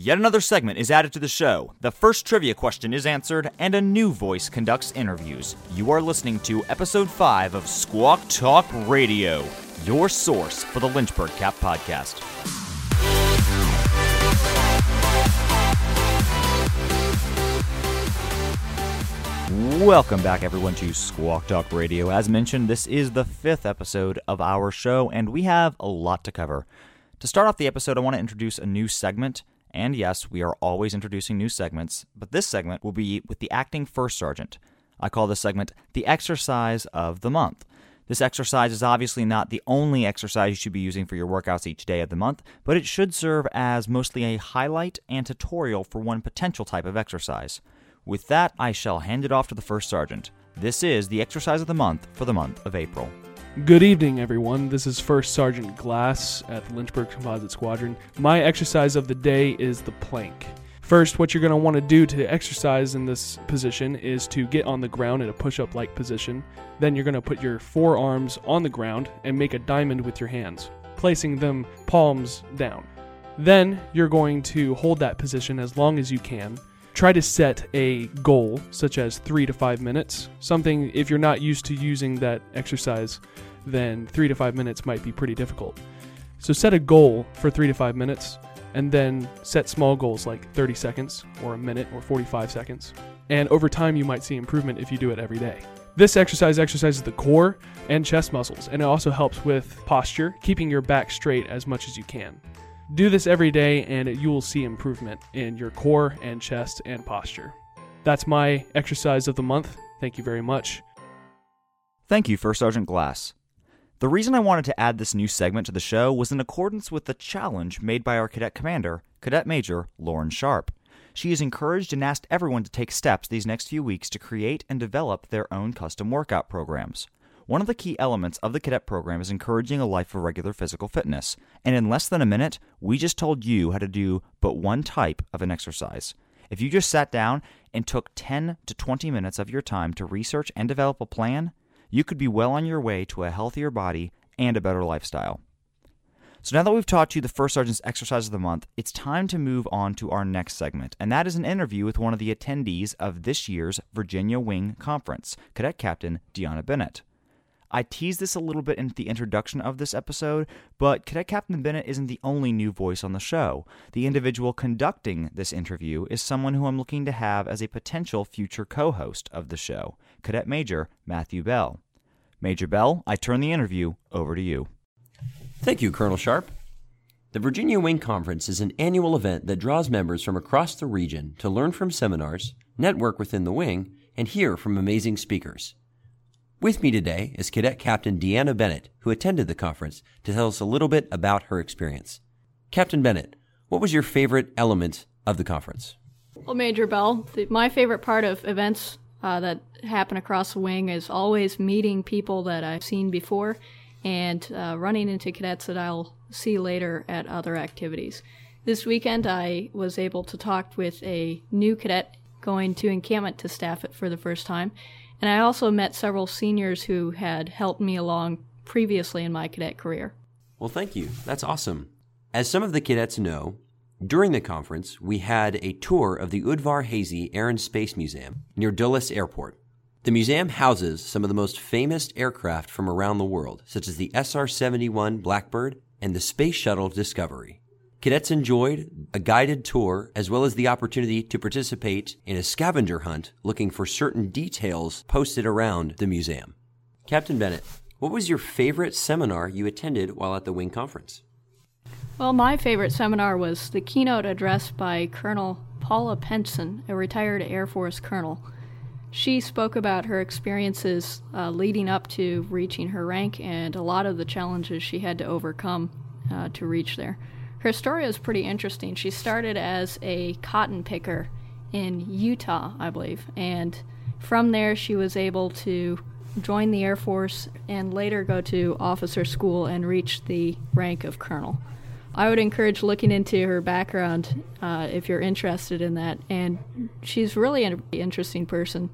Yet another segment is added to the show. The first trivia question is answered, and a new voice conducts interviews. You are listening to episode 5 of Squawk Talk Radio, your source for the Lynchburg CAP podcast. Welcome back, everyone, to Squawk Talk Radio. As mentioned, this is the fifth episode of our show, and we have a lot to cover. To start off the episode, I want to introduce a new segment. And yes, we are always introducing new segments, but this segment will be with the acting first sergeant. I call this segment the exercise of the month. This exercise is obviously not the only exercise you should be using for your workouts each day of the month, but it should serve as mostly a highlight and tutorial for one potential type of exercise. With that, I shall hand it off to the first sergeant. This is the exercise of the month for the month of April. Good evening, everyone. This is First Sergeant Glass at the Lynchburg Composite Squadron. My exercise of the day is the plank. First, what you're going to want to do to exercise in this position is to get on the ground in a push up like position. Then you're going to put your forearms on the ground and make a diamond with your hands, placing them palms down. Then you're going to hold that position as long as you can try to set a goal, such as three to five minutes. Something, if you're not used to using that exercise, then three to five minutes might be pretty difficult. So set a goal for three to five minutes, and then set small goals like 30 seconds, or a minute, or 45 seconds. And over time, you might see improvement if you do it every day. This exercise exercises the core and chest muscles, and it also helps with posture, keeping your back straight as much as you can. Do this every day, and you will see improvement in your core and chest and posture. That's my exercise of the month. Thank you very much. Thank you, First Sergeant Glass. The reason I wanted to add this new segment to the show was in accordance with the challenge made by our cadet commander, Cadet Major Lauren Sharp. She has encouraged and asked everyone to take steps these next few weeks to create and develop their own custom workout programs. One of the key elements of the cadet program is encouraging a life of regular physical fitness. And in less than a minute, we just told you how to do but one type of an exercise. If you just sat down and took 10 to 20 minutes of your time to research and develop a plan, you could be well on your way to a healthier body and a better lifestyle. So now that we've taught you the first sergeant's exercise of the month, it's time to move on to our next segment, and that is an interview with one of the attendees of this year's Virginia Wing Conference, Cadet Captain Deanna Bennett. I teased this a little bit in the introduction of this episode, but Cadet Captain Bennett isn't the only new voice on the show. The individual conducting this interview is someone who I'm looking to have as a potential future co host of the show, Cadet Major Matthew Bell. Major Bell, I turn the interview over to you. Thank you, Colonel Sharp. The Virginia Wing Conference is an annual event that draws members from across the region to learn from seminars, network within the wing, and hear from amazing speakers. With me today is Cadet Captain Deanna Bennett, who attended the conference, to tell us a little bit about her experience. Captain Bennett, what was your favorite element of the conference? Well, Major Bell, the, my favorite part of events uh, that happen across the wing is always meeting people that I've seen before and uh, running into cadets that I'll see later at other activities. This weekend, I was able to talk with a new cadet going to encampment to staff it for the first time and I also met several seniors who had helped me along previously in my cadet career. Well, thank you. That's awesome. As some of the cadets know, during the conference, we had a tour of the Udvar Hazy Air and Space Museum near Dulles Airport. The museum houses some of the most famous aircraft from around the world, such as the SR 71 Blackbird and the Space Shuttle Discovery. Cadets enjoyed a guided tour as well as the opportunity to participate in a scavenger hunt looking for certain details posted around the museum. Captain Bennett, what was your favorite seminar you attended while at the Wing Conference? Well, my favorite seminar was the keynote address by Colonel Paula Penson, a retired Air Force colonel. She spoke about her experiences uh, leading up to reaching her rank and a lot of the challenges she had to overcome uh, to reach there. Her story is pretty interesting. She started as a cotton picker in Utah, I believe, and from there she was able to join the Air Force and later go to officer school and reach the rank of colonel. I would encourage looking into her background uh, if you're interested in that, and she's really an interesting person.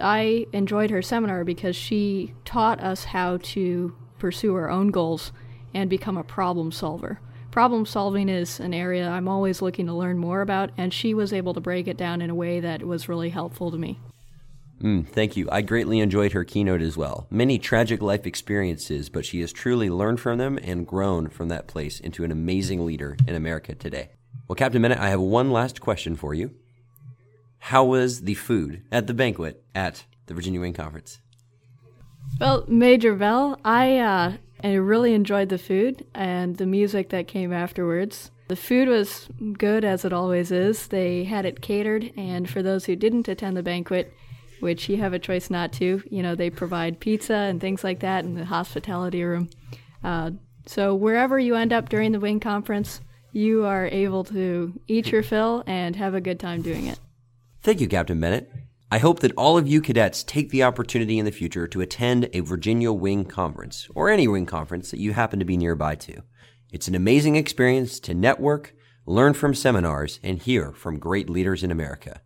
I enjoyed her seminar because she taught us how to pursue our own goals and become a problem solver problem solving is an area I'm always looking to learn more about, and she was able to break it down in a way that was really helpful to me. Mm, thank you. I greatly enjoyed her keynote as well. Many tragic life experiences, but she has truly learned from them and grown from that place into an amazing leader in America today. Well, Captain Bennett, I have one last question for you. How was the food at the banquet at the Virginia Wing Conference? Well, Major Bell, I uh, I really enjoyed the food and the music that came afterwards. The food was good as it always is. They had it catered, and for those who didn't attend the banquet, which you have a choice not to, you know, they provide pizza and things like that in the hospitality room. Uh, so wherever you end up during the Wing Conference, you are able to eat your fill and have a good time doing it. Thank you, Captain Bennett. I hope that all of you cadets take the opportunity in the future to attend a Virginia Wing Conference, or any Wing Conference that you happen to be nearby to. It's an amazing experience to network, learn from seminars, and hear from great leaders in America.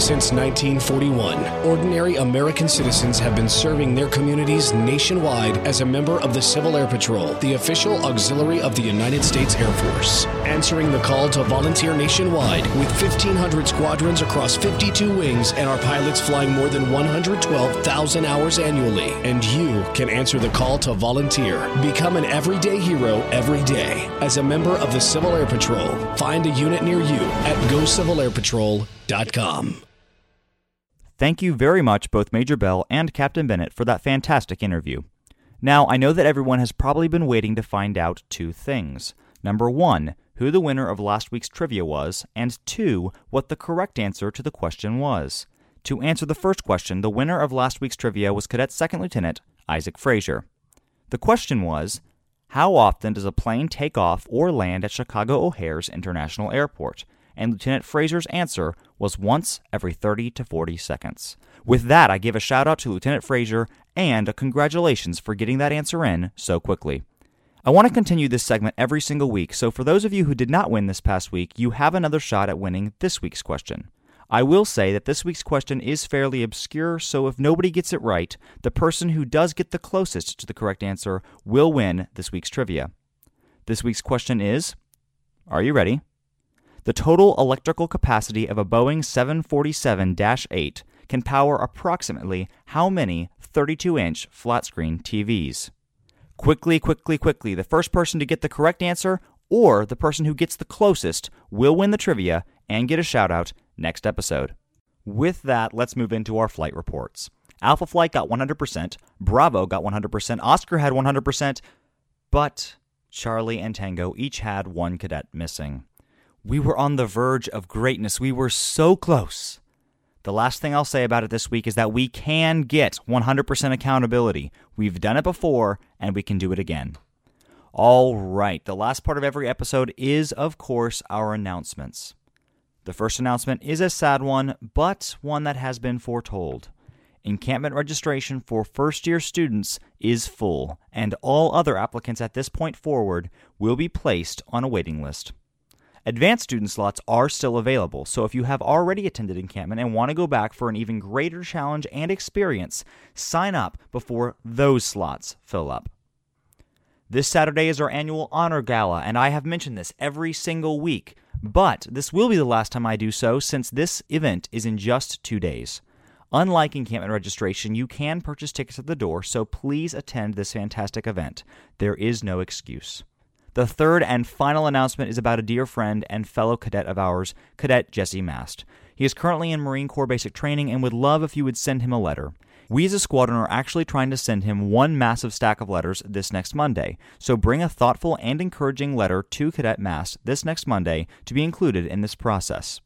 Since 1941, ordinary American citizens have been serving their communities nationwide as a member of the Civil Air Patrol, the official auxiliary of the United States Air Force. Answering the call to volunteer nationwide with 1,500 squadrons across 52 wings and our pilots flying more than 112,000 hours annually. And you can answer the call to volunteer. Become an everyday hero every day. As a member of the Civil Air Patrol, find a unit near you at GoCivilAirPatrol.com. Thank you very much, both Major Bell and Captain Bennett, for that fantastic interview. Now, I know that everyone has probably been waiting to find out two things. Number one, who the winner of last week's trivia was, and two, what the correct answer to the question was. To answer the first question, the winner of last week's trivia was Cadet Second Lieutenant Isaac Frazier. The question was How often does a plane take off or land at Chicago O'Hare's International Airport? And Lieutenant Frazier's answer was once every 30 to 40 seconds. With that, I give a shout out to Lieutenant Frazier and a congratulations for getting that answer in so quickly. I want to continue this segment every single week, so for those of you who did not win this past week, you have another shot at winning this week's question. I will say that this week's question is fairly obscure, so if nobody gets it right, the person who does get the closest to the correct answer will win this week's trivia. This week's question is Are you ready? The total electrical capacity of a Boeing 747 8 can power approximately how many 32 inch flat screen TVs? Quickly, quickly, quickly, the first person to get the correct answer or the person who gets the closest will win the trivia and get a shout out next episode. With that, let's move into our flight reports. Alpha Flight got 100%, Bravo got 100%, Oscar had 100%, but Charlie and Tango each had one cadet missing. We were on the verge of greatness. We were so close. The last thing I'll say about it this week is that we can get 100% accountability. We've done it before, and we can do it again. All right, the last part of every episode is, of course, our announcements. The first announcement is a sad one, but one that has been foretold. Encampment registration for first year students is full, and all other applicants at this point forward will be placed on a waiting list. Advanced student slots are still available, so if you have already attended encampment and want to go back for an even greater challenge and experience, sign up before those slots fill up. This Saturday is our annual Honor Gala, and I have mentioned this every single week, but this will be the last time I do so since this event is in just two days. Unlike encampment registration, you can purchase tickets at the door, so please attend this fantastic event. There is no excuse. The third and final announcement is about a dear friend and fellow cadet of ours, Cadet Jesse Mast. He is currently in Marine Corps basic training and would love if you would send him a letter. We as a squadron are actually trying to send him one massive stack of letters this next Monday, so bring a thoughtful and encouraging letter to Cadet Mast this next Monday to be included in this process.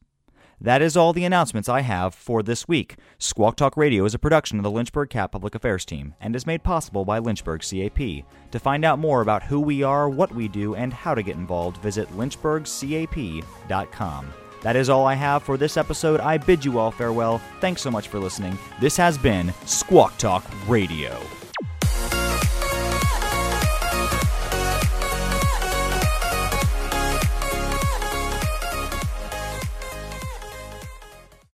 That is all the announcements I have for this week. Squawk Talk Radio is a production of the Lynchburg CAP Public Affairs Team and is made possible by Lynchburg CAP. To find out more about who we are, what we do, and how to get involved, visit lynchburgcap.com. That is all I have for this episode. I bid you all farewell. Thanks so much for listening. This has been Squawk Talk Radio.